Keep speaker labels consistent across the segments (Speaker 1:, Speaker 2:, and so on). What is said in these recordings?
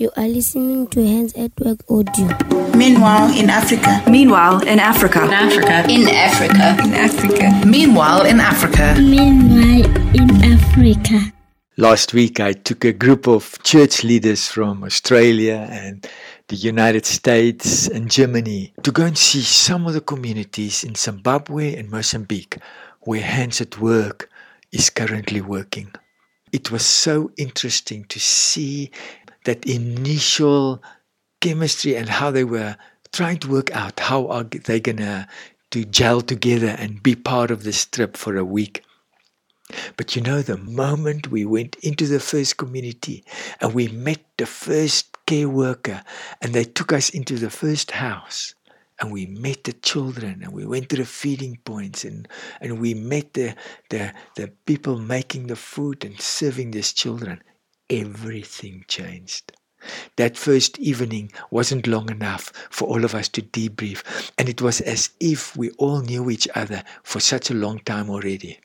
Speaker 1: You are listening to Hands at Work Audio.
Speaker 2: Meanwhile, in Africa.
Speaker 3: Meanwhile, in Africa.
Speaker 4: In Africa.
Speaker 5: In Africa.
Speaker 6: In Africa.
Speaker 7: Meanwhile, in Africa.
Speaker 8: Meanwhile, in Africa.
Speaker 9: Last week, I took a group of church leaders from Australia and the United States and Germany to go and see some of the communities in Zimbabwe and Mozambique where Hands at Work is currently working. It was so interesting to see that initial chemistry and how they were trying to work out how are they gonna to gel together and be part of this trip for a week. But you know, the moment we went into the first community and we met the first care worker and they took us into the first house and we met the children and we went to the feeding points and, and we met the, the, the people making the food and serving these children, everything changed. That first evening wasn't long enough for all of us to debrief, and it was as if we all knew each other for such a long time already.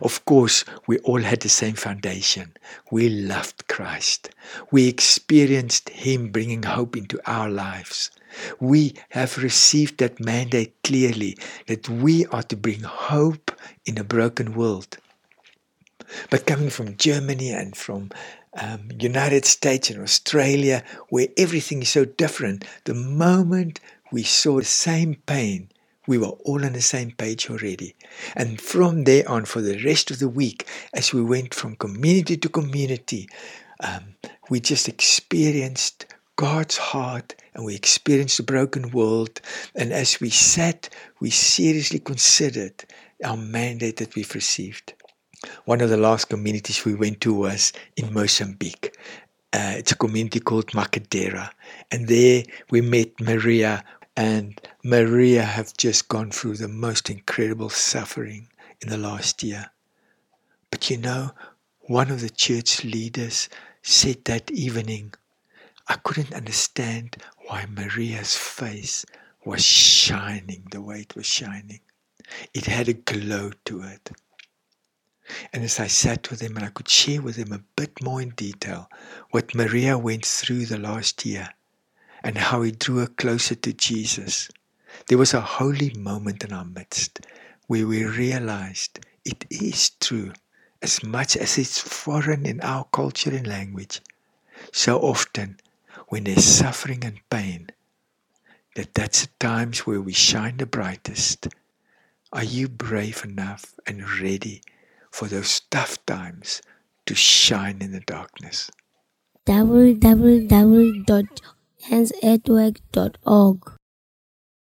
Speaker 9: Of course, we all had the same foundation. We loved Christ. We experienced Him bringing hope into our lives. We have received that mandate clearly that we are to bring hope in a broken world. But coming from Germany and from um, United States and Australia, where everything is so different, the moment we saw the same pain, we were all on the same page already. And from there on, for the rest of the week, as we went from community to community, um, we just experienced God's heart and we experienced the broken world. And as we sat, we seriously considered our mandate that we've received. One of the last communities we went to was in Mozambique. Uh, it's a community called Macadera. And there we met Maria, and Maria have just gone through the most incredible suffering in the last year. But you know, one of the church leaders said that evening, I couldn't understand why Maria's face was shining the way it was shining. It had a glow to it. And as I sat with him and I could share with him a bit more in detail what Maria went through the last year and how he drew her closer to Jesus, there was a holy moment in our midst where we realized it is true, as much as it's foreign in our culture and language. So often, when there's suffering and pain, that that's the times where we shine the brightest. Are you brave enough and ready for those tough times to shine in the darkness?